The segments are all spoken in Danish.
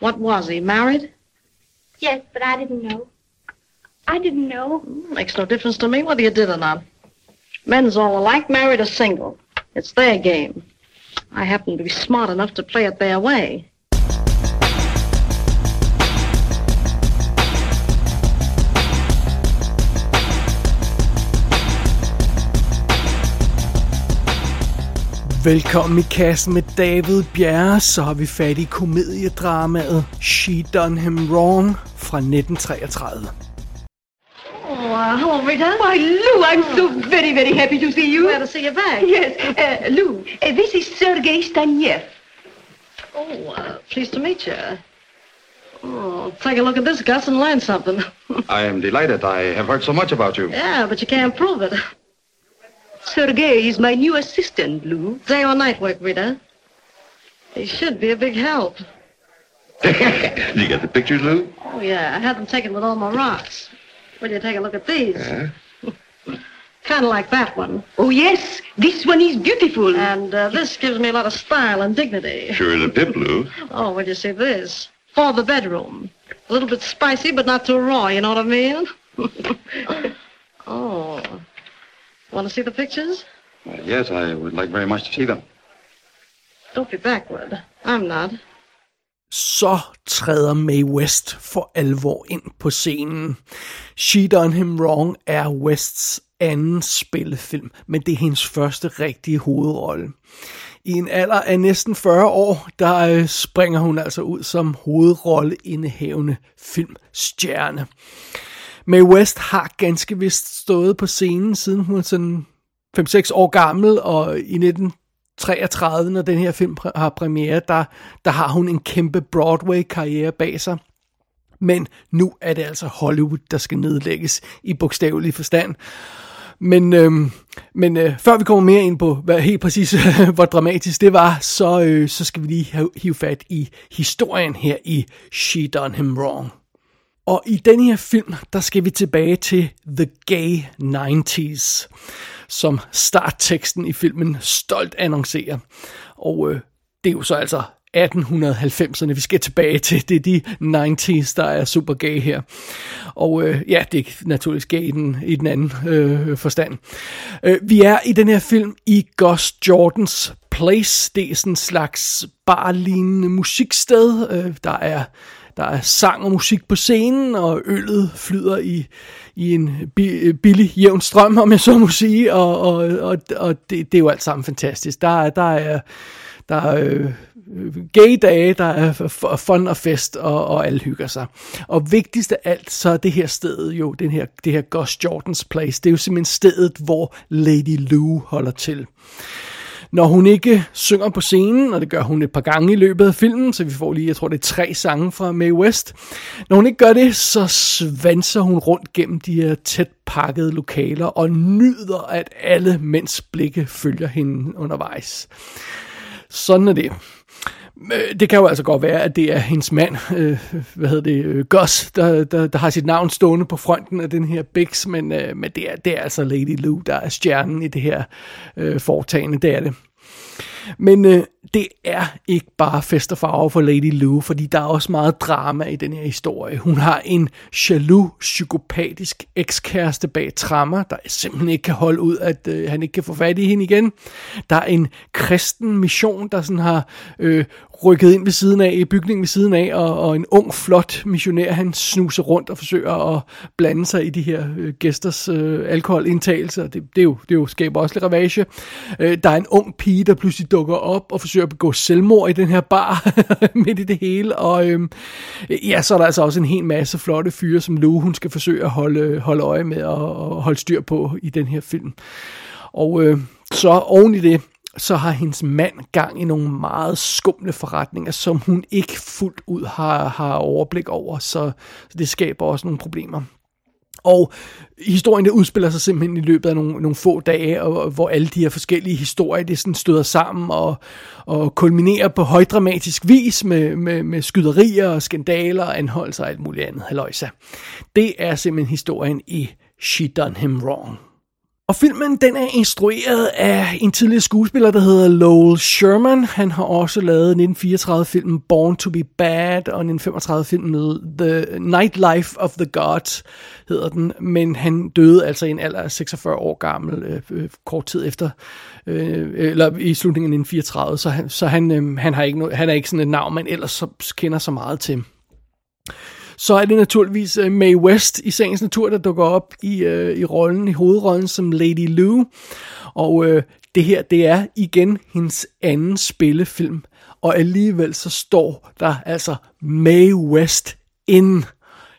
What was he, married? Yes, but I didn't know. I didn't know. Hmm, makes no difference to me whether you did or not. Men's all alike, married or single. It's their game. I happen to be smart enough to play it their way. Velkommen i kassen med David Bjerre, så har vi fat i komediedramaet She Done Him Wrong fra 1933. Oh, hello, Rita. Why, Lou, I'm so very, very happy to see you. Glad to see you back. Yes, uh, Lou, uh, this is Sergei Staniev. Oh, uh, pleased to meet you. Oh, take a look at this, Gus, and learn something. I am delighted. I have heard so much about you. yeah, but you can't prove it. Sergei is my new assistant, Lou. Day or night work, Rita. He should be a big help. Did you get the pictures, Lou? Oh, yeah, I had them taken with all my rocks. Will you take a look at these? Yeah. Kind of like that one. Oh, yes, this one is beautiful. And uh, this gives me a lot of style and dignity. Sure is a pip, Lou. Oh, will you see this? For the bedroom. A little bit spicy, but not too raw, you know what I mean? oh. Want to see the pictures? Uh, yes, I would like very much to see them. Don't be backward. I'm not. Så træder Mae West for alvor ind på scenen. She Done Him Wrong er Wests anden spillefilm, men det er hendes første rigtige hovedrolle. I en alder af næsten 40 år, der øh, springer hun altså ud som hovedrolleindehavende filmstjerne. Mae West har ganske vist stået på scenen, siden hun er sådan 5-6 år gammel, og i 1933, når den her film har premiere, der, der har hun en kæmpe Broadway-karriere bag sig. Men nu er det altså Hollywood, der skal nedlægges i bogstavelig forstand. Men, øhm, men øh, før vi kommer mere ind på, hvad helt præcis, hvor dramatisk det var, så, øh, så skal vi lige have, hive fat i historien her i She Done Him Wrong. Og i den her film, der skal vi tilbage til The Gay 90s, som startteksten i filmen stolt annoncerer. Og øh, det er jo så altså 1890'erne, vi skal tilbage til. Det er de 90's, der er super gay her. Og øh, ja, det er naturligvis gay i den, i den anden øh, forstand. Øh, vi er i den her film i Gus Jordans Place. Det er sådan en slags barlignende musiksted. Øh, der er der er sang og musik på scenen, og øllet flyder i, i en bi- billig, jævn strøm, om jeg så må sige, og, og, og, og det, det er jo alt sammen fantastisk. Der, er- der er, der er øh, gay dage, der er fun og fest, og, og alle hygger sig. Og vigtigst af alt, så er det her sted jo, den her, det her Gus Jordans Place, det er jo simpelthen stedet, hvor Lady Lou holder til. Når hun ikke synger på scenen, og det gør hun et par gange i løbet af filmen, så vi får lige, jeg tror det er tre sange fra Mae West. Når hun ikke gør det, så svanser hun rundt gennem de her tæt pakkede lokaler og nyder, at alle mænds blikke følger hende undervejs. Sådan er det. Øh, det kan jo altså godt være, at det er hendes mand, øh, hvad hedder det, øh, Gus, der, der, der har sit navn stående på fronten af den her Bix, men, øh, men det, er, det er altså Lady Lou, der er stjernen i det her øh, foretagende, det er det. Men øh, det er ikke bare fest og farver for Lady Lou, fordi der er også meget drama i den her historie. Hun har en jaloux, psykopatisk ekskæreste bag trammer, der simpelthen ikke kan holde ud, at øh, han ikke kan få fat i hende igen. Der er en kristen mission, der sådan har øh, rykket ind ved siden af, i bygningen ved siden af, og, og en ung, flot missionær, han snuser rundt og forsøger at blande sig i de her øh, gæsters øh, alkoholindtagelse, og det, det, er jo, det er jo skaber også lidt ravage. Øh, der er en ung pige, der pludselig dukker op og forsøger at begå selvmord i den her bar midt i det hele, og øhm, ja, så er der altså også en hel masse flotte fyre, som Lou, hun skal forsøge at holde, holde øje med og, og holde styr på i den her film. Og øh, så oven i det, så har hendes mand gang i nogle meget skumle forretninger, som hun ikke fuldt ud har, har overblik over, så, så det skaber også nogle problemer. Og historien der udspiller sig simpelthen i løbet af nogle, nogle få dage, og, hvor alle de her forskellige historier, det sådan støder sammen og, og kulminerer på højdramatisk vis med, med, med skyderier og skandaler og anholdelser og alt muligt andet. Halløjsa. Det er simpelthen historien i She Done Him Wrong. Og filmen, den er instrueret af en tidligere skuespiller, der hedder Lowell Sherman. Han har også lavet 1934-filmen Born to be Bad, og 1935-filmen The Nightlife of the Gods, hedder den. Men han døde altså i en alder af 46 år gammel, øh, øh, kort tid efter, øh, eller i slutningen af 1934, så han, så han, øh, han, har ikke no, han er ikke sådan et navn, man ellers så kender så meget til så er det naturligvis uh, Mae West i sagens natur, der dukker op i, uh, i rollen, i hovedrollen som Lady Lou. Og uh, det her, det er igen hendes anden spillefilm. Og alligevel så står der altså Mae West in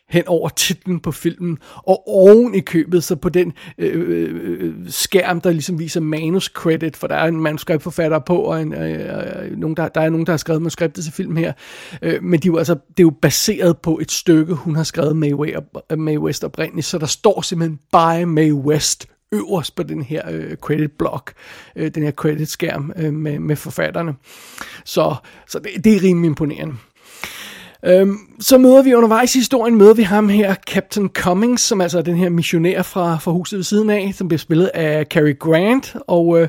hen over titlen på filmen, og oven i købet, så på den øh, øh, øh skærm, der ligesom viser manus credit, for der er en manuskriptforfatter på, og en, øh, øh, øh, nogen, der, der er nogen, der har skrevet manuskriptet til filmen her, øh, men de er jo, altså, det er jo baseret på et stykke, hun har skrevet May, Way, May West oprindeligt, så der står simpelthen by May West øverst på den her øh, credit block, øh, den her credit skærm øh, med, med forfatterne. Så, så det, det er rimelig imponerende. Øhm, så møder vi undervejs i historien, møder vi ham her, Captain Cummings, som altså er den her missionær fra, fra huset ved siden af, som bliver spillet af Cary Grant, og øh,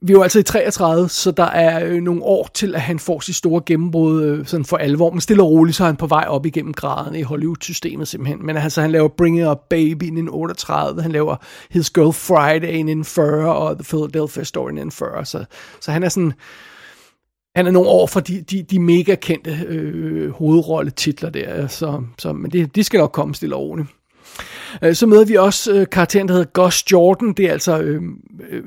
vi er jo altså i 33, så der er øh, nogle år til, at han får sit store gennembrud øh, sådan for alvor. Men stille og roligt, så er han på vej op igennem graderne i Hollywood-systemet simpelthen. Men altså, han laver Bring It Up Baby i 38, han laver His Girl Friday i 40, og The Philadelphia Story i 40. Så, så han er sådan han er nogle år fra de, de, de mega kendte øh, hovedrolletitler der, så, så, men det, de skal nok komme stille og roligt. Øh, så møder vi også øh, karakteren, der hedder Gus Jordan. Det er altså øh, øh,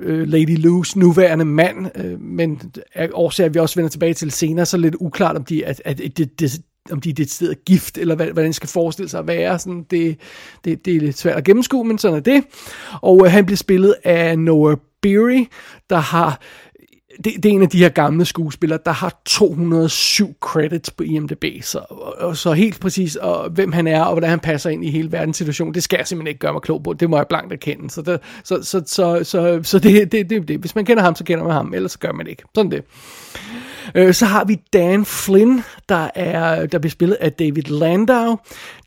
øh, Lady Lou's nuværende mand, øh, men af årsager, vi også vender tilbage til senere, så er det lidt uklart, om de, at, at det, det, om de er decideret gift, eller hvad, hvordan det skal forestille sig at være. Sådan, det, det, det er lidt svært at gennemskue, men sådan er det. Og øh, han bliver spillet af Noah Beery, der har det, det er en af de her gamle skuespillere, der har 207 credits på IMDb, så, og, så helt præcis, og hvem han er, og hvordan han passer ind i hele verdenssituationen, det skal jeg simpelthen ikke gøre mig klog på, det må jeg blankt erkende, så, det, så, så, så, så, så det, det, det, det, hvis man kender ham, så kender man ham, ellers så gør man det ikke, sådan det. Øh, så har vi Dan Flynn, der, er, der bliver spillet af David Landau.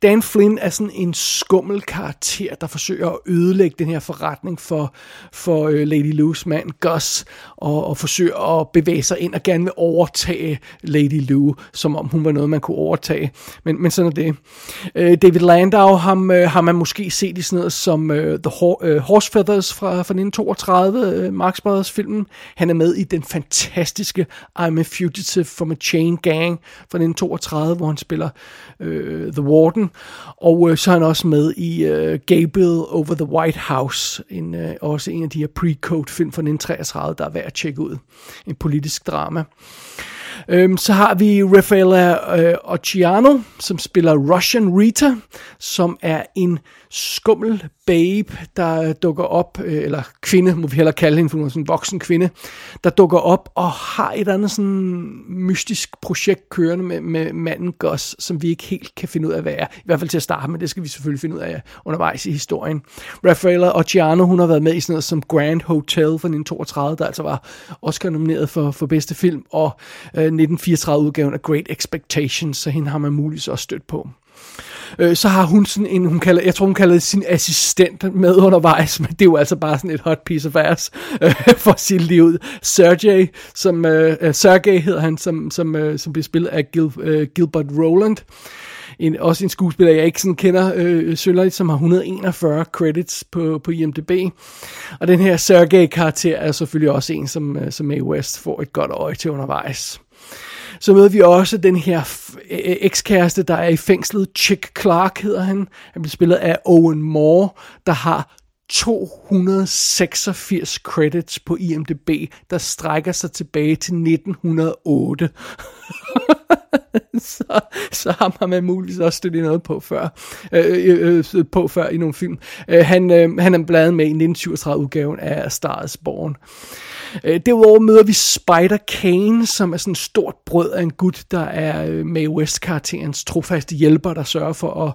Dan Flynn er sådan en skummel karakter, der forsøger at ødelægge den her forretning for, for uh, Lady Lou's mand Gus, og, og forsøger at bevæge sig ind og gerne vil overtage Lady Lou, som om hun var noget, man kunne overtage. Men, men sådan er det. Uh, David Landau ham, uh, har man måske set i sådan noget som uh, The Ho- Horse Feathers fra, fra 1932, uh, Marx Brothers filmen. Han er med i den fantastiske I'm a Fugitive from a Chain Gang fra 1932, hvor han spiller øh, The Warden. Og øh, så er han også med i øh, Gabriel Over the White House, en, øh, også en af de her pre-code film fra 1933, der er værd at tjekke ud. En politisk drama. Øhm, så har vi Rafaela øh, Occhiano, som spiller Russian Rita, som er en skummel babe, der dukker op, øh, eller kvinde, må vi hellere kalde hende, for hun er sådan en voksen kvinde, der dukker op og har et andet sådan mystisk projekt kørende med, med manden Gus, som vi ikke helt kan finde ud af, hvad er. I hvert fald til at starte med, det skal vi selvfølgelig finde ud af undervejs i historien. Rafaela Occhiano, hun har været med i sådan noget som Grand Hotel fra 1932, der altså var Oscar nomineret for, for bedste film, og øh, 1934-udgaven af Great Expectations, så hende har man muligvis også stødt på. Øh, så har hun sådan en, hun kalder, jeg tror hun kalder det sin assistent med undervejs, men det er jo altså bare sådan et hot piece of ass øh, for sit liv. Sergey, som, øh, øh Sergey hedder han, som, som, øh, som bliver spillet af Gil, øh, Gilbert Roland. En, også en skuespiller, jeg ikke sådan kender øh, synderligt, som har 141 credits på, på IMDb. Og den her Sergey-karakter er selvfølgelig også en, som, øh, som Mae West får et godt øje til undervejs. Så møder vi også den her e- ekskæreste, der er i fængslet. Chick Clark hedder han. Han bliver spillet af Owen Moore, der har 286 credits på IMDb, der strækker sig tilbage til 1908. så, så har man muligvis også støttet noget på før, øh, øh, øh, på før i nogle film. Øh, han, øh, han er bladet med i 1937-udgaven af Star is Born. Øh, Øh, derudover møder vi Spider Kane, som er sådan et stort brød af en gut, der er øh, Mae West-karakterens trofaste hjælper, der sørger for at,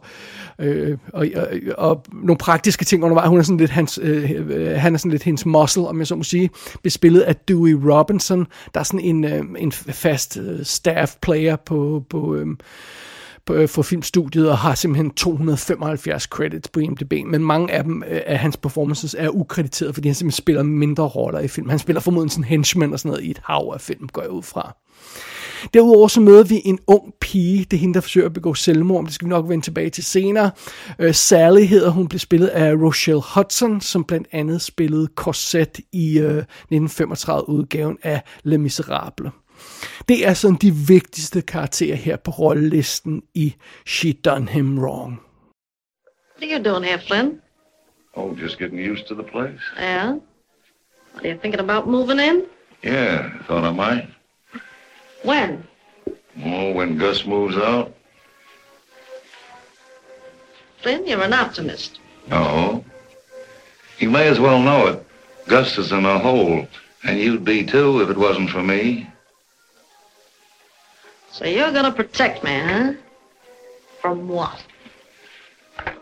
øh, og, og, og nogle praktiske ting undervejs. Hun er sådan lidt hans, øh, øh, han er sådan lidt hendes muscle, om jeg så må sige, bespillet af Dewey Robinson, der er sådan en, øh, en fast øh, staff player på, på, øh, på, øh, for filmstudiet og har simpelthen 275 credits på IMDb, men mange af dem øh, af hans performances er ukrediteret, fordi han simpelthen spiller mindre roller i film. Han spiller formodentlig sådan henchman og sådan noget i et hav af film, går jeg ud fra. Derudover så møder vi en ung pige, det er hende, der forsøger at begå selvmord, det skal vi nok vende tilbage til senere. Uh, Sally hedder hun, blev spillet af Rochelle Hudson, som blandt andet spillede Cosette i uh, 1935-udgaven af Le Miserable. Det er sådan de vigtigste karakterer her på rollelisten i She Done Him Wrong. What are you doing here, Flynn? Oh, just getting used to the place. Yeah? Are you thinking about moving in? Yeah, thought I might. When? Oh, when Gus moves out. Flynn, you're an optimist. No. You may as well know it. Gus is in a hole, and you'd be too if it wasn't for me. So you're gonna protect me, huh? From what?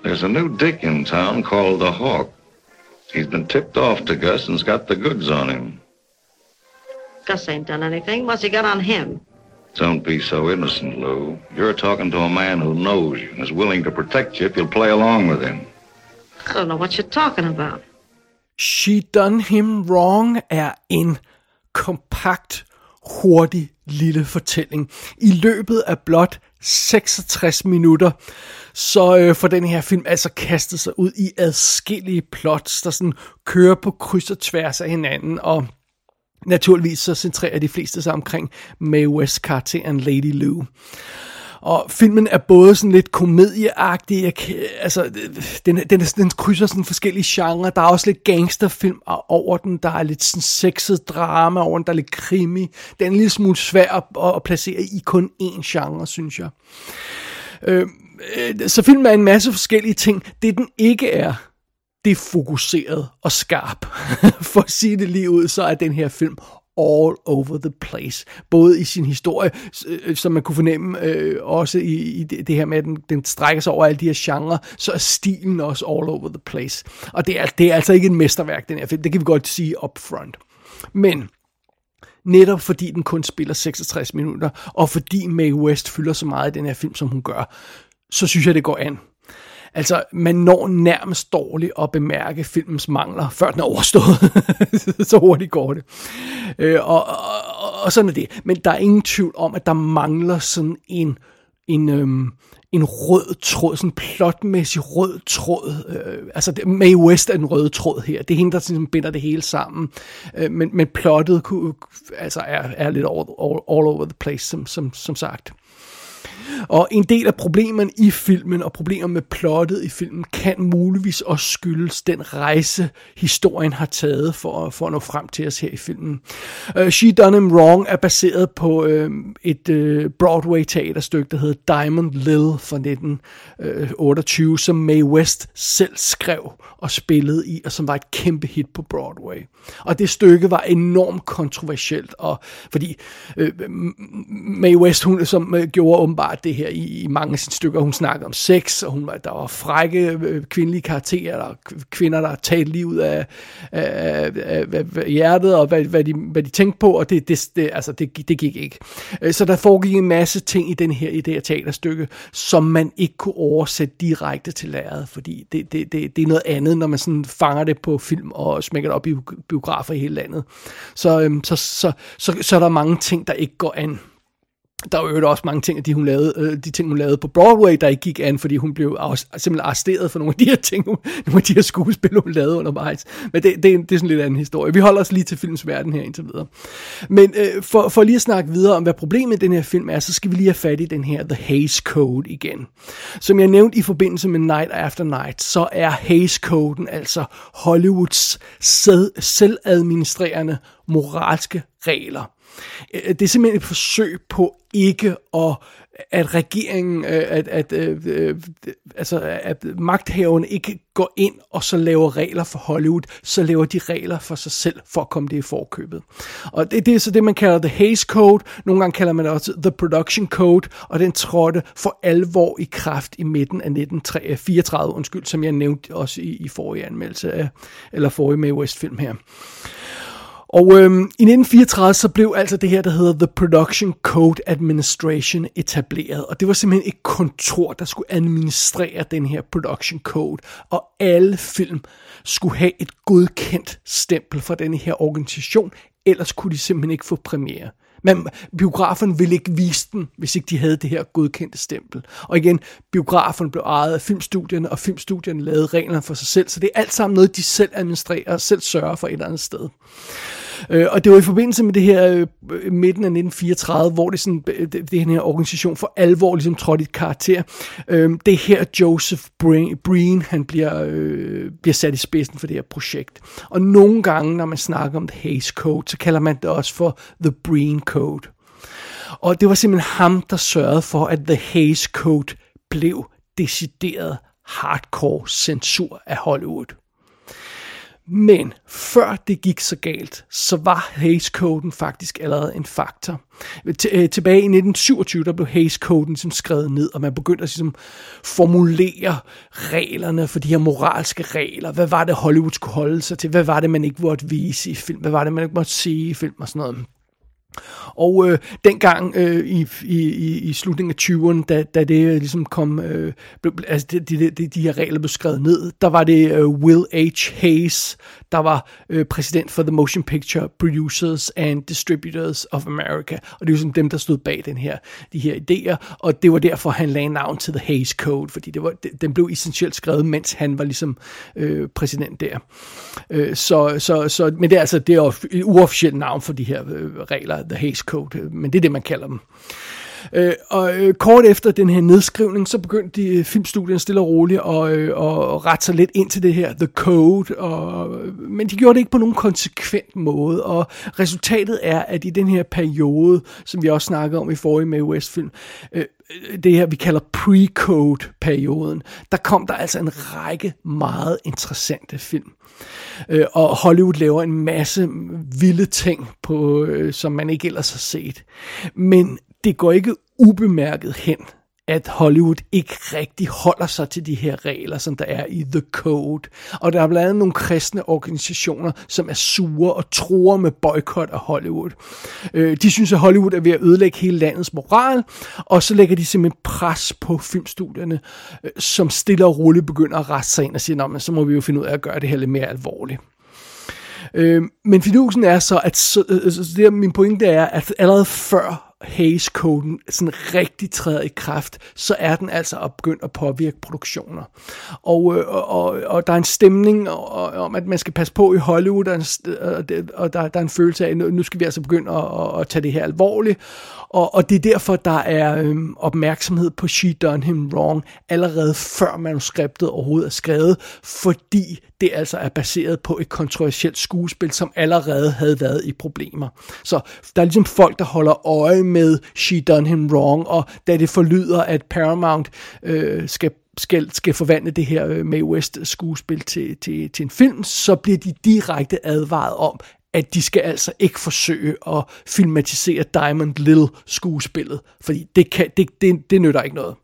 There's a new dick in town called the Hawk. He's been tipped off to Gus and's got the goods on him. Gus ain't done anything. What's he got on him? Don't be so innocent, Lou. You're talking to a man who knows you and is willing to protect you if you'll play along with him. I don't know what you're talking about. She Done Him Wrong er en kompakt, hurtig lille fortælling. I løbet af blot 66 minutter, så øh, får den her film altså kastet sig ud i adskillige plots, der sådan kører på kryds og tværs af hinanden, og naturligvis så centrerer de fleste sig omkring Mae West karakteren Lady Lou. Og filmen er både sådan lidt komedieagtig, jeg, altså, den, den, den krydser sådan forskellige genrer. Der er også lidt gangsterfilm over den, der er lidt sådan sexet drama over den, der er lidt krimi. Den er en lille smule svær at, at placere i kun én genre, synes jeg. Øh, øh, så filmen er en masse forskellige ting. Det den ikke er, det er fokuseret og skarp. For at sige det lige ud, så er den her film all over the place. Både i sin historie, øh, som man kunne fornemme, øh, også i, i det, det her med, at den, den strækker sig over alle de her genrer, så er stilen også all over the place. Og det er, det er altså ikke en mesterværk, den her film. Det kan vi godt sige up front. Men netop fordi den kun spiller 66 minutter, og fordi Mae West fylder så meget i den her film, som hun gør, så synes jeg, det går an. Altså, man når nærmest dårligt at bemærke filmens mangler, før den er overstået. så hurtigt går det. Øh, og, og, og sådan er det. Men der er ingen tvivl om, at der mangler sådan en, en, øhm, en rød tråd, sådan en plotmæssig rød tråd. Øh, altså, det, Mae West er den røde tråd her. Det er hende, der sådan binder det hele sammen. Øh, men, men plottet kunne, altså er, er lidt all, all, all over the place, som, som, som sagt. Og en del af problemerne i filmen og problemer med plottet i filmen kan muligvis også skyldes den rejse, historien har taget for, for at nå frem til os her i filmen. Uh, She Done Him Wrong er baseret på uh, et uh, Broadway-teaterstykke, der hedder Diamond Lil fra 1928, som Mae West selv skrev og spillede i, og som var et kæmpe hit på Broadway. Og det stykke var enormt kontroversielt, og fordi uh, Mae West, hun, som uh, gjorde åbenbart det her i, i mange af sine stykker, hun snakkede om sex, og hun, var- der var frække øh, kvindelige karakterer, der kvinder, der talte livet af, af, af, af, af hjertet, og hvad, hvad, de, hvad de tænkte på, og det, det, det, altså, det, det gik ikke. Øh, så der foregik en masse ting i, den her, i det her teaterstykke, som man ikke kunne oversætte direkte til lærredet, fordi det, det, det, det er noget andet, når man sådan fanger det på film og smækker det op i biografer i hele landet. Så, øhm, så, så, så, så er der mange ting, der ikke går an. Der var jo også mange ting, af de, hun lavede, øh, de ting, hun lavede på Broadway, der ikke gik an, fordi hun blev simpelthen arresteret for nogle af de her ting, hun, nogle af de her skuespil, hun lavede undervejs. Men det, det, det er sådan en lidt anden historie. Vi holder os lige til films verden her indtil videre. Men øh, for, for lige at snakke videre om, hvad problemet i den her film er, så skal vi lige have fat i den her The Hays Code igen. Som jeg nævnte i forbindelse med Night After Night, så er Hays Coden altså Hollywoods selv, selvadministrerende moralske regler. Øh, det er simpelthen et forsøg på ikke at at regeringen, øh, at, at, at, altså, at magthaverne ikke går ind og så laver regler for Hollywood, så laver de regler for sig selv for at komme det i forkøbet. Og det, det er så det, man kalder The Hays Code, nogle gange kalder man det også The Production Code, og den trådte for alvor i kraft i midten af 1934, undskyld, som jeg nævnte også i, i forrige anmeldelse af, eller forrige med West film her. Og øhm, i 1934 så blev altså det her, der hedder The Production Code Administration etableret. Og det var simpelthen et kontor, der skulle administrere den her Production Code. Og alle film skulle have et godkendt stempel fra den her organisation, ellers kunne de simpelthen ikke få premiere. Men biografen ville ikke vise den, hvis ikke de havde det her godkendte stempel. Og igen, biografen blev ejet af filmstudierne, og filmstudierne lavede reglerne for sig selv, så det er alt sammen noget, de selv administrerer og selv sørger for et eller andet sted. Øh, og det var i forbindelse med det her øh, midten af 1934, hvor det sådan, øh, det, det her organisation for alvor ligesom trådte i karakter. Øh, det her Joseph Breen, han bliver, øh, bliver sat i spidsen for det her projekt. Og nogle gange, når man snakker om The Hays Code, så kalder man det også for The Breen Code. Og det var simpelthen ham, der sørgede for, at The Hays Code blev decideret hardcore censur af Hollywood. Men før det gik så galt, så var Hays-koden faktisk allerede en faktor. Øh, tilbage i 1927, der blev Hays-koden ligesom skrevet ned, og man begyndte at ligesom formulere reglerne for de her moralske regler. Hvad var det, Hollywood skulle holde sig til? Hvad var det, man ikke måtte vise i film? Hvad var det, man ikke måtte sige i film og sådan noget? Og øh, dengang øh, i, i, i slutningen af 20'erne, da, da det øh, ligesom kom, øh, altså de, de, de, de her regler blev skrevet ned, der var det øh, Will H. Hayes, der var øh, præsident for The Motion Picture Producers and Distributors of America. Og det er sådan ligesom dem, der stod bag den her, de her idéer, og det var derfor, han lagde navn til The Hays Code, fordi det var, det, den blev essentielt skrevet, mens han var ligesom øh, præsident der. Øh, så, så, så, men det er altså det er et uofficielt navn for de her øh, regler, The Hays Code, øh, men det er det, man kalder dem. Øh, Øh, og øh, kort efter den her nedskrivning, så begyndte de øh, filmstudierne stille og roligt at, øh, at rette sig lidt ind til det her, The Code, og, men de gjorde det ikke på nogen konsekvent måde, og resultatet er, at i den her periode, som vi også snakkede om i forrige med Westfilm, øh, det her, vi kalder pre-code-perioden, der kom der altså en række meget interessante film. Øh, og Hollywood laver en masse vilde ting, på, øh, som man ikke ellers har set. Men det går ikke ubemærket hen at Hollywood ikke rigtig holder sig til de her regler, som der er i The Code. Og der er blandt andet nogle kristne organisationer, som er sure og tror med boykot af Hollywood. Øh, de synes, at Hollywood er ved at ødelægge hele landets moral, og så lægger de simpelthen pres på filmstudierne, øh, som stille og roligt begynder at rette sig ind og sige, men så må vi jo finde ud af at gøre det her lidt mere alvorligt. Øh, men fidusen er så, at så, øh, så det, min pointe er, at allerede før Hays-koden sådan rigtig træder i kraft, så er den altså begyndt at påvirke produktioner. Og, øh, og, og, og der er en stemning om, at man skal passe på i Hollywood, og, og der, der er en følelse af, at nu skal vi altså begynde at, at tage det her alvorligt. Og, og det er derfor, der er øhm, opmærksomhed på She Done Him Wrong allerede før manuskriptet overhovedet er skrevet, fordi det altså er baseret på et kontroversielt skuespil, som allerede havde været i problemer. Så der er ligesom folk, der holder øje med She Done Him Wrong, og da det forlyder, at Paramount øh, skal skal, skal forvandle det her øh, Mae West skuespil til, til, til en film, så bliver de direkte advaret om, at de skal altså ikke forsøge at filmatisere Diamond Little skuespillet, fordi det, kan, det, det, det nytter ikke noget.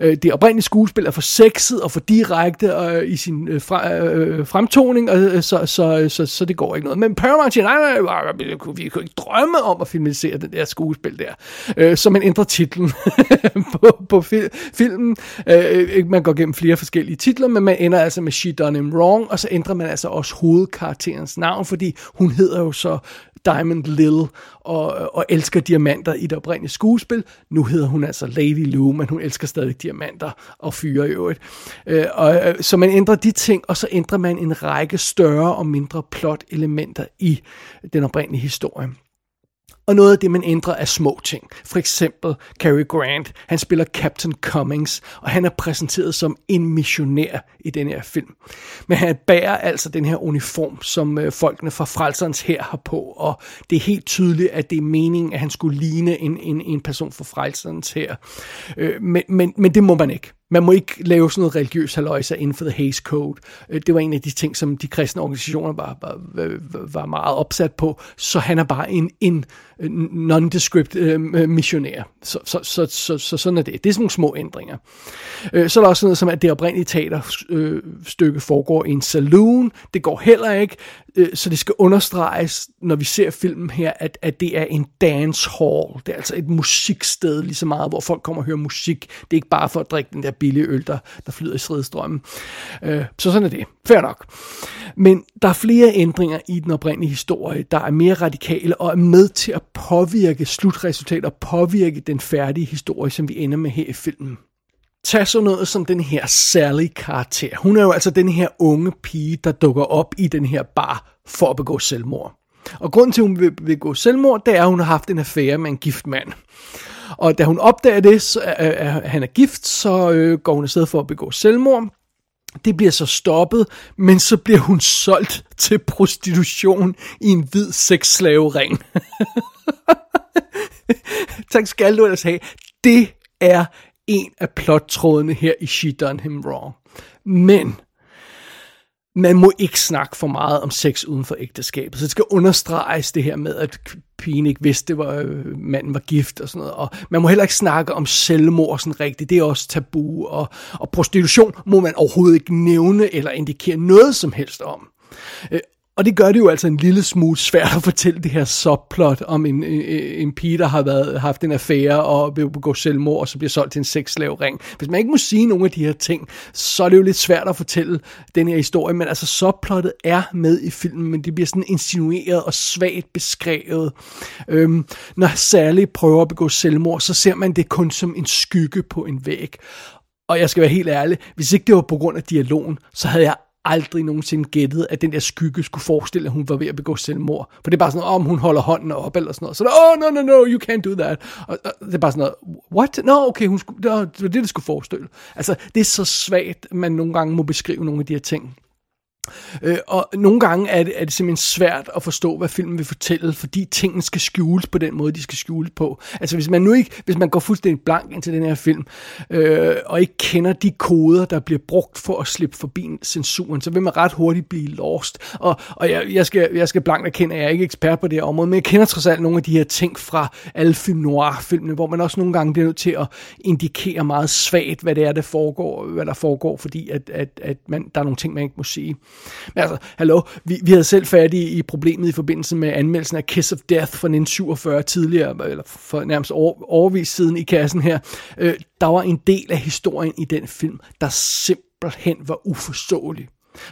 Øh, det oprindelige skuespil er for sexet og for direkte øh, i sin øh, fra, øh, fremtoning, og, øh, så, så, øh, så, så det går ikke noget. Men Paramount siger, nej, nej, nej, vi kunne, vi kunne ikke drømme om at filmatisere den der skuespil der. Øh, så man ændrer titlen på, på fil, filmen. Øh, man går gennem flere forskellige titler, men man ender altså med She Done Him Wrong, og så ændrer man altså også hovedkarakterens navn, fordi hun hedder jo så Diamond Lil og, og elsker diamanter i det oprindelige skuespil. Nu hedder hun altså Lady Lou, men hun elsker stadig diamanter og fyre i øvrigt. Øh, og, øh, så man ændrer de ting, og så ændrer man en række større og mindre plot-elementer i den oprindelige historie. Og noget af det, man ændrer, er små ting. For eksempel Cary Grant, han spiller Captain Cummings, og han er præsenteret som en missionær i den her film. Men han bærer altså den her uniform, som øh, folkene fra Frelserens her har på, og det er helt tydeligt, at det er meningen, at han skulle ligne en, en, en person fra Frelserens her. Øh, men, men, men det må man ikke. Man må ikke lave sådan noget religiøs haløjse inden for The Hays Code. Øh, det var en af de ting, som de kristne organisationer var, var, var meget opsat på. Så han er bare en, en Øh, nondescript øh, øh missionær. Så, så, så, så, så sådan er det. Det er sådan nogle små ændringer. Øh, så er der også noget som, at det oprindelige teaterstykke øh, foregår i en saloon. Det går heller ikke. øh, så det skal understreges, når vi ser filmen her, at, at det er en dance hall. Det er altså et musiksted lige så meget, hvor folk kommer og hører musik. Det er ikke bare for at drikke den der billige øl, der, der flyder i stridestrømmen. Øh, så sådan er det. Fair nok. Men der er flere ændringer i den oprindelige historie, der er mere radikale og er med til at påvirke slutresultatet og påvirke den færdige historie, som vi ender med her i filmen. Tag så noget som den her Sally karakter. Hun er jo altså den her unge pige, der dukker op i den her bar for at begå selvmord. Og grunden til, at hun vil begå selvmord, det er, at hun har haft en affære med en gift mand. Og da hun opdager det, så, at han er gift, så øh, går hun afsted for at begå selvmord. Det bliver så stoppet, men så bliver hun solgt til prostitution i en hvid sexslavering. tak skal du ellers have. Det er en af plottrådene her i She Done Him Wrong. Men man må ikke snakke for meget om sex uden for ægteskabet. Så det skal understreges det her med, at pigen ikke vidste, at øh, manden var gift og sådan noget. Og man må heller ikke snakke om selvmord sådan rigtigt. Det er også tabu. Og, og prostitution må man overhovedet ikke nævne eller indikere noget som helst om. Øh, og det gør det jo altså en lille smule svært at fortælle det her subplot om en, en, en pige, der har været, haft en affære og vil begå selvmord, og så bliver solgt til en sexslavering. Hvis man ikke må sige nogle af de her ting, så er det jo lidt svært at fortælle den her historie, men altså subplottet er med i filmen, men det bliver sådan insinueret og svagt beskrevet. Øhm, når Sally prøver at begå selvmord, så ser man det kun som en skygge på en væg. Og jeg skal være helt ærlig, hvis ikke det var på grund af dialogen, så havde jeg aldrig nogensinde gættet, at den der skygge skulle forestille, at hun var ved at begå selvmord. For det er bare sådan noget, om hun holder hånden op eller sådan noget. Så der, oh, no, no, no, you can't do that. Og, og det er bare sådan noget, what? No, okay, hun skulle, det var det, det skulle forestille. Altså, det er så svagt, man nogle gange må beskrive nogle af de her ting. Øh, og nogle gange er det, er det simpelthen svært at forstå, hvad filmen vil fortælle, fordi tingene skal skjules på den måde, de skal skjules på. Altså hvis man nu ikke, hvis man går fuldstændig blank ind til den her film, øh, og ikke kender de koder, der bliver brugt for at slippe forbi censuren, så vil man ret hurtigt blive lost. Og, og jeg, jeg, skal, jeg skal blankt erkende, at jeg er ikke ekspert på det her område, men jeg kender trods alt nogle af de her ting fra alle film noir-filmene, hvor man også nogle gange bliver nødt til at indikere meget svagt, hvad det er, der foregår, hvad der foregår, fordi at, at, at man, der er nogle ting, man ikke må sige. Men altså, hallo, vi, vi havde selv fat i, i problemet i forbindelse med anmeldelsen af Kiss of Death fra 1947 tidligere, eller for nærmest over, overvis siden i kassen her. Øh, der var en del af historien i den film, der simpelthen var uforståelig.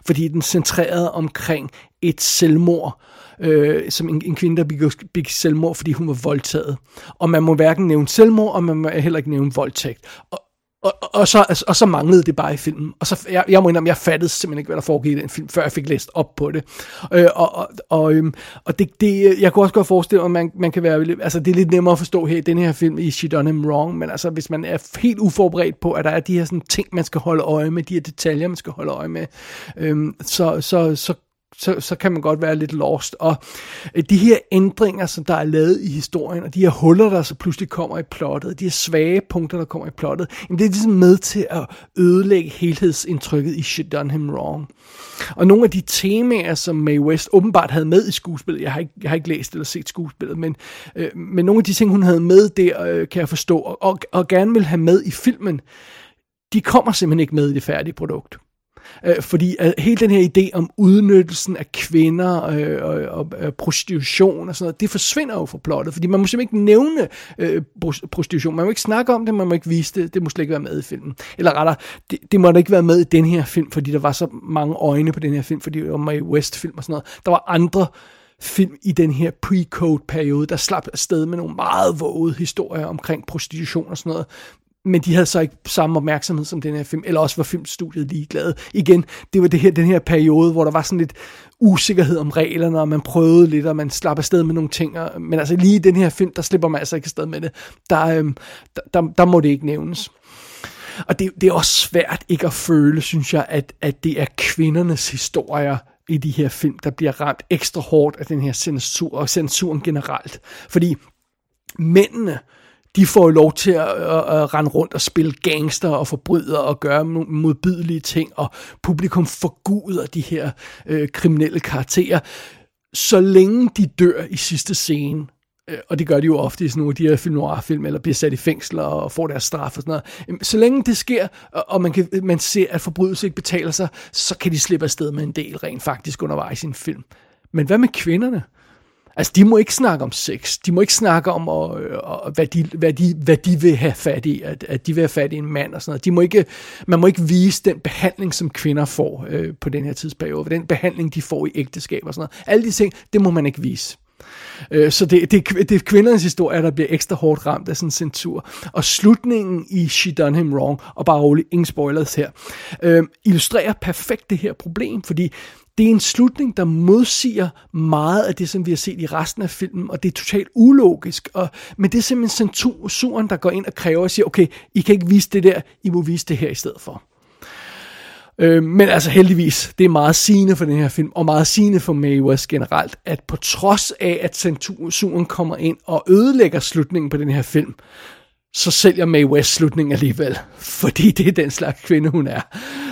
Fordi den centrerede omkring et selvmord, øh, som en, en kvinde, der begik, begik selvmord, fordi hun var voldtaget. Og man må hverken nævne selvmord, og man må heller ikke nævne voldtægt. Og, og, og, så, altså, og så manglede det bare i filmen. Og så, jeg, jeg må indrømme, jeg fattede simpelthen ikke, hvad der foregik i den film, før jeg fik læst op på det. Øh, og og, og, øhm, og det, det, jeg kunne også godt forestille mig, at man, man kan være, altså det er lidt nemmere at forstå her i den her film, i She Done Him Wrong, men altså hvis man er helt uforberedt på, at der er de her sådan, ting, man skal holde øje med, de her detaljer, man skal holde øje med, øhm, så, så, så så, så kan man godt være lidt lost. Og øh, de her ændringer, som der er lavet i historien, og de her huller, der så pludselig kommer i plottet, de her svage punkter, der kommer i plottet, jamen det er ligesom med til at ødelægge helhedsindtrykket i Shit Done Him Wrong. Og nogle af de temaer, som Mae West åbenbart havde med i skuespillet, jeg har ikke, jeg har ikke læst eller set skuespillet, men, øh, men nogle af de ting, hun havde med der, øh, kan jeg forstå, og, og, og gerne vil have med i filmen, de kommer simpelthen ikke med i det færdige produkt. Øh, fordi øh, hele den her idé om udnyttelsen af kvinder øh, og, og, øh, prostitution og sådan noget, det forsvinder jo fra plottet, fordi man må simpelthen ikke nævne øh, prostitution. Man må ikke snakke om det, man må ikke vise det. Det må slet ikke være med i filmen. Eller rettere, det, det må da ikke være med i den her film, fordi der var så mange øjne på den her film, fordi det var med i West-film og sådan noget. Der var andre film i den her pre-code-periode, der slap afsted med nogle meget vågede historier omkring prostitution og sådan noget men de havde så ikke samme opmærksomhed som den her film, eller også var filmstudiet ligeglade. Igen, det var det her, den her periode, hvor der var sådan lidt usikkerhed om reglerne, og man prøvede lidt, og man slap afsted med nogle ting, og, men altså lige i den her film, der slipper man altså ikke afsted med det. Der, øhm, der, der, der må det ikke nævnes. Og det, det er også svært ikke at føle, synes jeg, at, at det er kvindernes historier, i de her film, der bliver ramt ekstra hårdt af den her censur, og censuren generelt. Fordi mændene, de får lov til at, at, at rende rundt og spille gangster og forbryder og gøre modbydelige ting, og publikum forguder de her øh, kriminelle karakterer, så længe de dør i sidste scene, øh, og det gør de jo ofte i sådan nogle af de her film film eller bliver sat i fængsel og får deres straf og sådan noget. Så længe det sker, og man, kan, man ser, at forbrydelse ikke betaler sig, så kan de slippe afsted med en del rent faktisk undervejs i en film. Men hvad med kvinderne? Altså, de må ikke snakke om sex. De må ikke snakke om, øh, og, og, hvad, de, hvad, de, hvad de vil have fat i. At, at de vil have fat i en mand og sådan noget. De må ikke, man må ikke vise den behandling, som kvinder får øh, på den her tidsperiode. Den behandling, de får i ægteskab og sådan noget. Alle de ting, det må man ikke vise. Øh, så det, det, det er kvindernes historie, der bliver ekstra hårdt ramt af sådan en censur. Og slutningen i She Done Him Wrong, og bare roligt, ingen spoilers her, øh, illustrerer perfekt det her problem, fordi det er en slutning, der modsiger meget af det, som vi har set i resten af filmen, og det er totalt ulogisk. Og, men det er simpelthen censuren, der går ind og kræver og siger, okay, I kan ikke vise det der, I må vise det her i stedet for. Øh, men altså heldigvis, det er meget sigende for den her film, og meget sigende for Mae West generelt, at på trods af, at censuren kommer ind og ødelægger slutningen på den her film, så sælger Mae West slutningen alligevel, fordi det er den slags kvinde, hun er.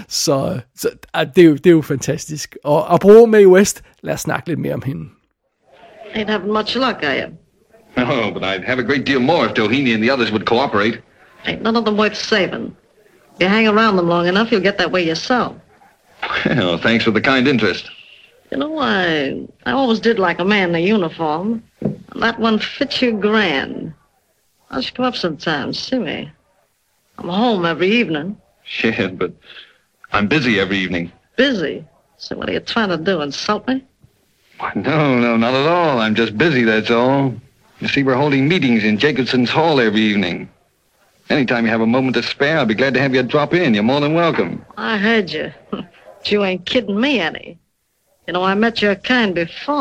Så, så det, er jo, det er jo fantastisk. Og apropos Mae West, lad os snakke lidt mere om hende. Ain't having much luck, are you? Oh, but I'd have a great deal more if Doheny and the others would cooperate. Ain't none of them worth saving. If you hang around them long enough, you'll get that way yourself. Well, thanks for the kind interest. You know, I I always did like a man in a uniform. And that one fits you grand. I should come up sometime, see me. I'm home every evening. Shit, but I'm busy every evening. Busy. So what are you trying to do, insult me? Why, No, no, not at all. I'm just busy, that's all. You see, we're holding meetings in Jacobson's Hall every evening. Anytime you have a moment to spare, I'll be glad to have you drop in. You're more than welcome. I heard you. but you ain't kidding me any. You know, I met your kind before.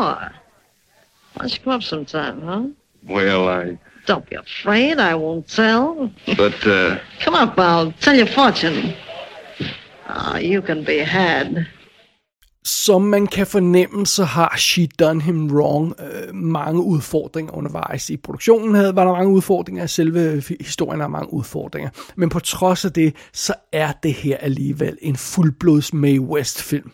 Why don't you come up sometime, huh? Well, I... Don't be afraid. I won't tell. But, uh... Come up. I'll tell your fortune. Ah, you can be had. Som man kan fornemme, så har She Done Him Wrong øh, mange udfordringer undervejs. I produktionen havde, var der mange udfordringer, selve historien har mange udfordringer. Men på trods af det, så er det her alligevel en fuldblods Mae West film.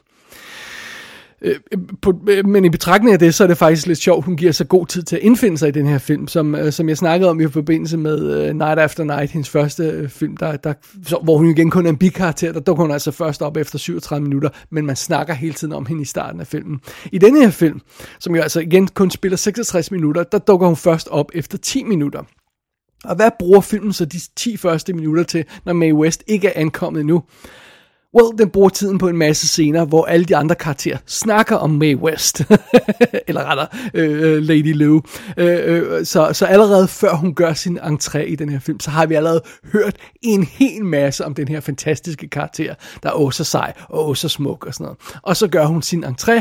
Øh, øh, på, øh, men i betragtning af det, så er det faktisk lidt sjovt, hun giver så god tid til at indfinde sig i den her film, som, som jeg snakkede om i forbindelse med uh, Night After Night, hendes første uh, film, der, der, så, hvor hun igen kun er en bikarakter, der dukker hun altså først op efter 37 minutter, men man snakker hele tiden om hende i starten af filmen. I denne her film, som jo altså igen kun spiller 66 minutter, der dukker hun først op efter 10 minutter. Og hvad bruger filmen så de 10 første minutter til, når Mae West ikke er ankommet endnu? Well, den bruger tiden på en masse scener, hvor alle de andre karakterer snakker om Mae West. Eller rettere, øh, øh, Lady Lou. Øh, øh, så, så allerede før hun gør sin entré i den her film, så har vi allerede hørt en hel masse om den her fantastiske karakter, der er også sej og også smuk og sådan noget. Og så gør hun sin entré,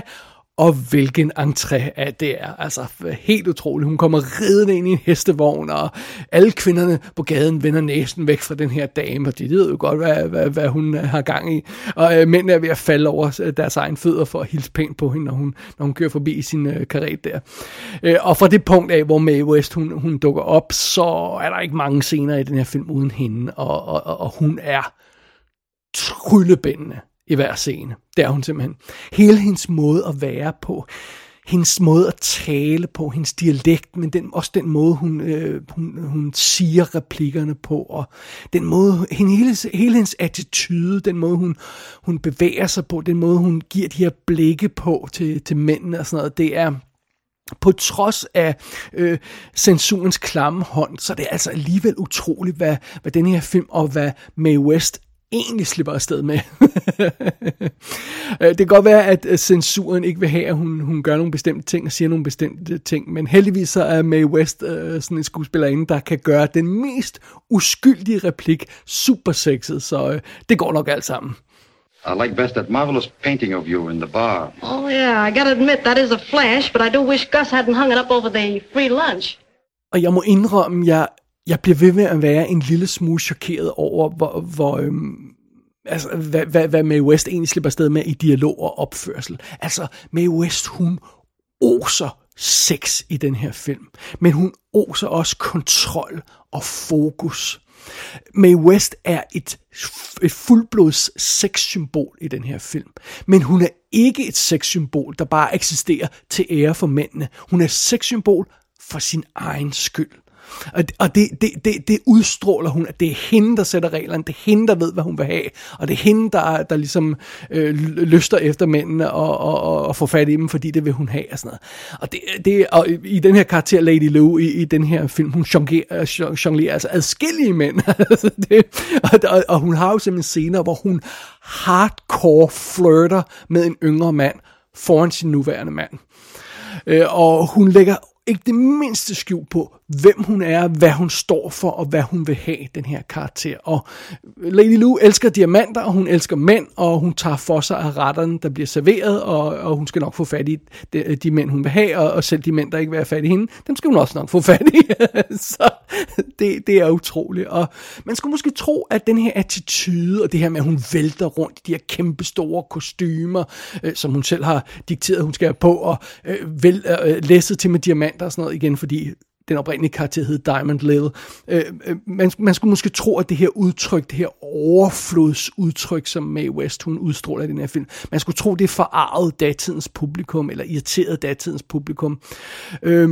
og hvilken entré er det er. Altså helt utroligt. Hun kommer ridende ind i en hestevogn, og alle kvinderne på gaden vender næsen væk fra den her dame, og de ved jo godt, hvad, hvad, hvad hun øh, har gang i. Og øh, mændene er ved at falde over øh, deres egen fødder for at hilse pænt på hende, når hun, når hun kører forbi sin øh, karet der. Øh, og fra det punkt af, hvor Mae West hun, hun dukker op, så er der ikke mange scener i den her film uden hende, og, og, og, og hun er tryllebændende i hver scene. Det er hun simpelthen. Hele hendes måde at være på, hendes måde at tale på, hendes dialekt, men den, også den måde, hun, øh, hun, hun siger replikkerne på, og den måde, hende, hele, hele hendes attitude, den måde, hun, hun bevæger sig på, den måde, hun giver de her blikke på til, til mændene og sådan noget, det er, på trods af øh, censurens klamme hånd, så det er altså alligevel utroligt, hvad, hvad den her film og hvad Mae West egentlig slipper afsted med. Øh, det kan godt være, at censuren ikke vil have, at hun, hun gør nogle bestemte ting og siger nogle bestemte ting, men heldigvis så er Mae West øh, sådan en skuespillerinde, der kan gøre den mest uskyldige replik super sexet, så øh, det går nok alt sammen. I like best that marvelous painting of you in the bar. Oh, yeah, I gotta admit, that is a flash, but I do wish Gus hadn't hung it up over the free lunch. Og jeg må indrømme, jeg, jeg bliver ved med at være en lille smule chokeret over, hvor, hvor øhm, altså, hvad, hvad, hvad Mae West egentlig slipper sted med i dialog og opførsel. Altså, Mae West, hun oser sex i den her film, men hun oser også kontrol og fokus. Mae West er et, et fuldblods sexsymbol i den her film. Men hun er ikke et sexsymbol, der bare eksisterer til ære for mændene. Hun er et sexsymbol for sin egen skyld. Og, og det, det, det, det udstråler hun, at det er hende, der sætter reglerne, det er hende, der ved, hvad hun vil have, og det er hende, der, der ligesom øh, lyster efter mændene og, og, og, og får fat i dem, fordi det vil hun have og sådan noget. Og, det, det, og i den her karakter, Lady Lou, i, i den her film, hun jonglerer, jonglerer altså adskillige mænd. Altså, det, og, og hun har jo simpelthen scener, hvor hun hardcore flirter med en yngre mand foran sin nuværende mand. Øh, og hun lægger ikke det mindste skjul på, hvem hun er, hvad hun står for, og hvad hun vil have, den her karakter. Og Lady Lou elsker diamanter, og hun elsker mænd, og hun tager for sig af retterne, der bliver serveret, og, og hun skal nok få fat i de, de mænd, hun vil have, og, og selv de mænd, der ikke vil have fat i hende, dem skal hun også nok få fat i. Så det, det er utroligt. Og man skulle måske tro, at den her attitude, og det her med, at hun vælter rundt i de her kæmpe store kostymer, øh, som hun selv har dikteret, hun skal have på, og øh, vel, øh, læsset til med diamanter og sådan noget igen, fordi den oprindelige karakter hed Diamond Lil. Øh, man, man skulle måske tro, at det her udtryk, det her overflodsudtryk, som Mae West hun udstråler i den her film, man skulle tro, det forarvede datidens publikum, eller irriteret datidens publikum. Øh,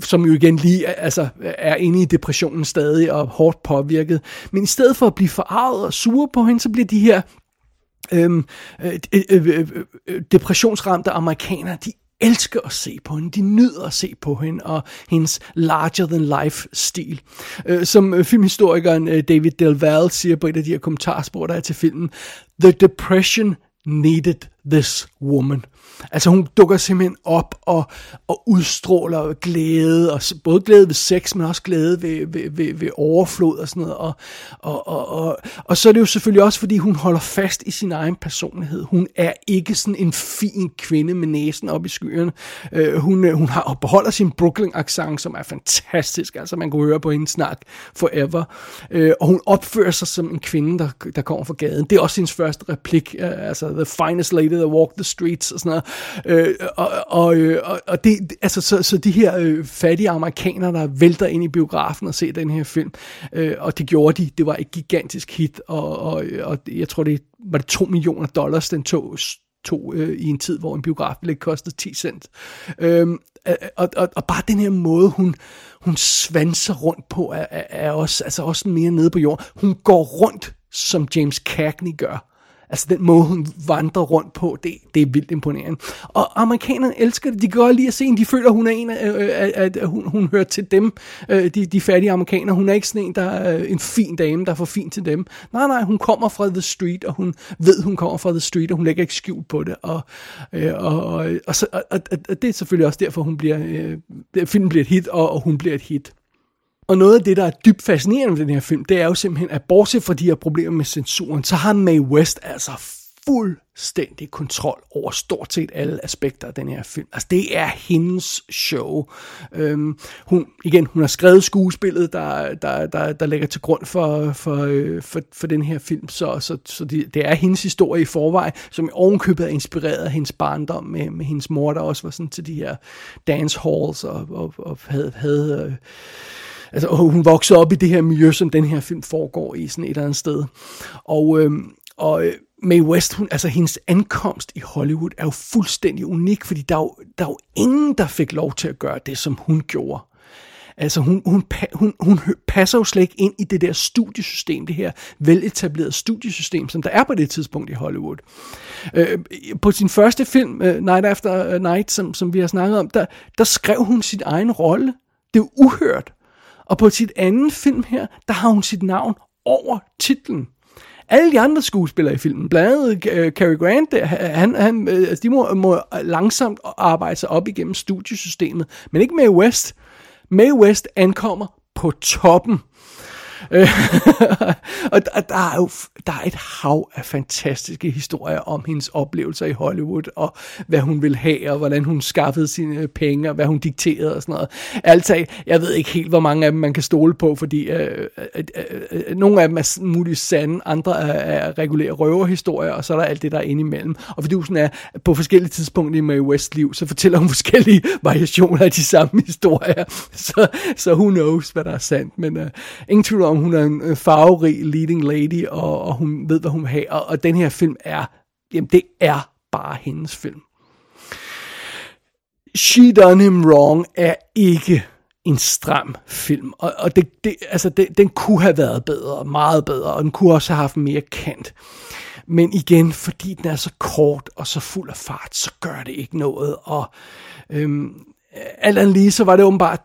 som jo igen lige altså, er inde i depressionen stadig og hårdt påvirket. Men i stedet for at blive forarvet og sure på hende, så bliver de her øhm, øh, øh, øh, øh, depressionsramte amerikanere, de elsker at se på hende, de nyder at se på hende og hendes larger-than-life stil. Øh, som øh, filmhistorikeren øh, David Del Valle siger på et af de her kommentarspor, der er til filmen, The depression needed this woman. Altså hun dukker simpelthen op og, og udstråler glæde, og både glæde ved sex, men også glæde ved, ved, ved, ved overflod og sådan noget. Og, og, og, og, og så er det jo selvfølgelig også, fordi hun holder fast i sin egen personlighed. Hun er ikke sådan en fin kvinde med næsen op i skyerne. Øh, hun, øh, hun har og beholder sin Brooklyn-accent, som er fantastisk. Altså man kunne høre på hende snak forever. Øh, og hun opfører sig som en kvinde, der, der kommer fra gaden. Det er også hendes første replik. øh, altså, the finest lady that walked the streets og sådan noget. Øh, og, og, øh, og, og det, altså, så, så de her øh, fattige amerikanere, der vælter ind i biografen og ser den her film, øh, og det gjorde de, det var et gigantisk hit, og, og, og jeg tror, det var det 2 millioner dollars, den tog, tog øh, i en tid, hvor en biograf kostede 10 cent. Øhm, øh, og, og, og bare den her måde, hun, hun svanser rundt på, er, er, er også, altså også mere nede på jorden. Hun går rundt, som James Cagney gør. Altså den måde, hun vandrer rundt på, det, det er vildt imponerende. Og amerikanerne elsker det. De kan godt lide at se hende. De føler, hun er en af, øh, øh at, at, hun, hun hører til dem, øh, de, de fattige amerikanere. Hun er ikke sådan en, der er en fin dame, der er for fin til dem. Nej, nej, hun kommer fra The Street, og hun ved, hun kommer fra The Street, og hun lægger ikke skjult på det. Og, øh, og, og, og, så, og, og, og det er selvfølgelig også derfor, hun bliver, øh, filmen bliver et hit, og, og hun bliver et hit. Og noget af det, der er dybt fascinerende ved den her film, det er jo simpelthen, at bortset fra de her problemer med censuren, så har Mae West altså fuldstændig kontrol over stort set alle aspekter af den her film. Altså, det er hendes show. Øhm, hun, igen, hun har skrevet skuespillet, der, der, der, der ligger til grund for, for, øh, for, for den her film, så, så, så det, det er hendes historie i forvejen, som ovenkøbet er inspireret af hendes barndom med, med hendes mor, der også var sådan til de her dance halls og, og, og havde, havde øh, altså, hun voksede op i det her miljø, som den her film foregår i sådan et eller andet sted. Og, øhm, øh, og Mae West, hun, altså hendes ankomst i Hollywood er jo fuldstændig unik, fordi der er jo, der er jo ingen, der fik lov til at gøre det, som hun gjorde. Altså hun, hun, hun, hun passer jo slet ikke ind i det der studiesystem, det her veletablerede studiesystem, som der er på det tidspunkt i Hollywood. Øh, på sin første film, øh, Night After øh, Night, som, som vi har snakket om, der, der skrev hun sin egen rolle. Det er uhørt. Og på sit anden film her, der har hun sit navn over titlen. Alle de andre skuespillere i filmen, blandt andet uh, øh, Cary Grant, der, han, han, øh, de må, må langsomt arbejde sig op igennem studiesystemet, men ikke Mae West. Mae West ankommer på toppen og der, der er jo der er et hav af fantastiske historier om hendes oplevelser i Hollywood, og hvad hun ville have, og hvordan hun skaffede sine penge, og hvad hun dikterede og sådan noget. Altså, jeg ved ikke helt, hvor mange af dem man kan stole på, fordi øh, øh, øh, øh, øh nogle af dem er muligvis sande, andre er, er regulære røverhistorier, og så er der alt det, der er inde imellem. Og fordi hun er på forskellige tidspunkter i Mae West liv, så fortæller hun forskellige variationer af de samme historier. Så, så who knows, hvad der er sandt. Men øh, ingen tvivl om, hun er en øh, farverig leading lady, og, og hun ved, hvad hun har. Og, og den her film er, jamen det er bare hendes film. She Done Him Wrong er ikke en stram film, og, og det, det, altså det, den kunne have været bedre, meget bedre, og den kunne også have haft mere kant. Men igen, fordi den er så kort og så fuld af fart, så gør det ikke noget, og øhm, alt andet lige, så var det åbenbart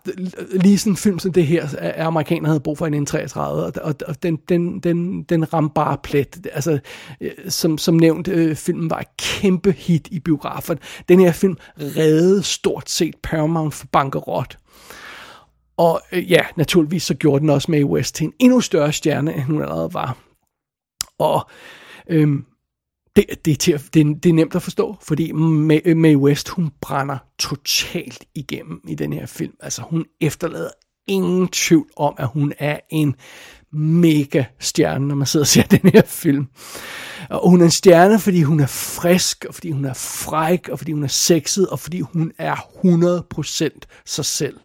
lige sådan en film som det her, at amerikanerne havde brug for en 33, og, og, og den, den, den, den ramte bare plet. Altså, øh, som, som nævnt, øh, filmen var et kæmpe hit i biografen. Den her film reddede stort set Paramount for bankerot. Og øh, ja, naturligvis så gjorde den også Mae West til en endnu større stjerne, end hun allerede var. Og øhm, det, det, er til, det, det er nemt at forstå, fordi Mae, Mae West, hun brænder totalt igennem i den her film. Altså hun efterlader ingen tvivl om, at hun er en mega stjerne, når man sidder og ser den her film. Og hun er en stjerne, fordi hun er frisk, og fordi hun er fræk, og fordi hun er sexet, og fordi hun er 100% sig selv.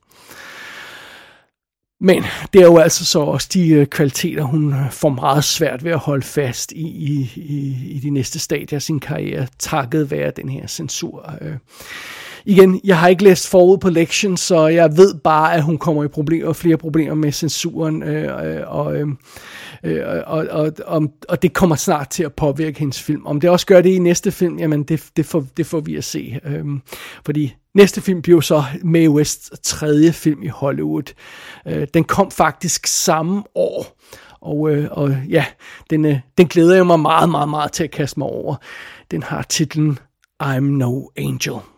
Men det er jo altså så også de øh, kvaliteter, hun øh, får meget svært ved at holde fast i, i, i, i de næste stadier af sin karriere, takket være den her censur. Øh. Igen, jeg har ikke læst forud på lektion, så jeg ved bare, at hun kommer i problemer, flere problemer med censuren, øh, øh og, øhm, øh, og, og, og, og det kommer snart til at påvirke hendes film. Om det også gør det i næste film, jamen det, det, får, det får vi at se. Øh, fordi Næste film blev så Mae Wests tredje film i Hollywood. Øh, den kom faktisk samme år, og, øh, og ja, den, øh, den glæder jeg mig meget, meget, meget til at kaste mig over. Den har titlen I'm No Angel.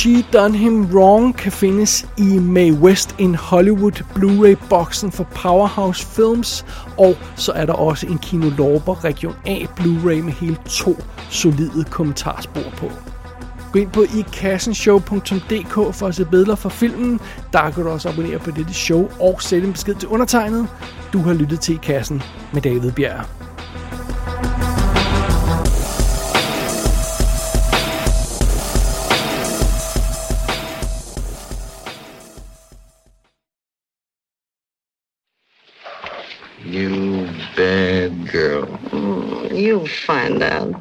She Done Him Wrong kan findes i May West in Hollywood Blu-ray-boksen for Powerhouse Films, og så er der også en Kino Lorber Region A Blu-ray med hele to solide kommentarspor på. Gå ind på ikassenshow.dk for at se billeder fra filmen. Der kan du også abonnere på dette show og sætte en besked til undertegnet. Du har lyttet til I Kassen med David Bjerg. You bad girl. Mm, you'll find out.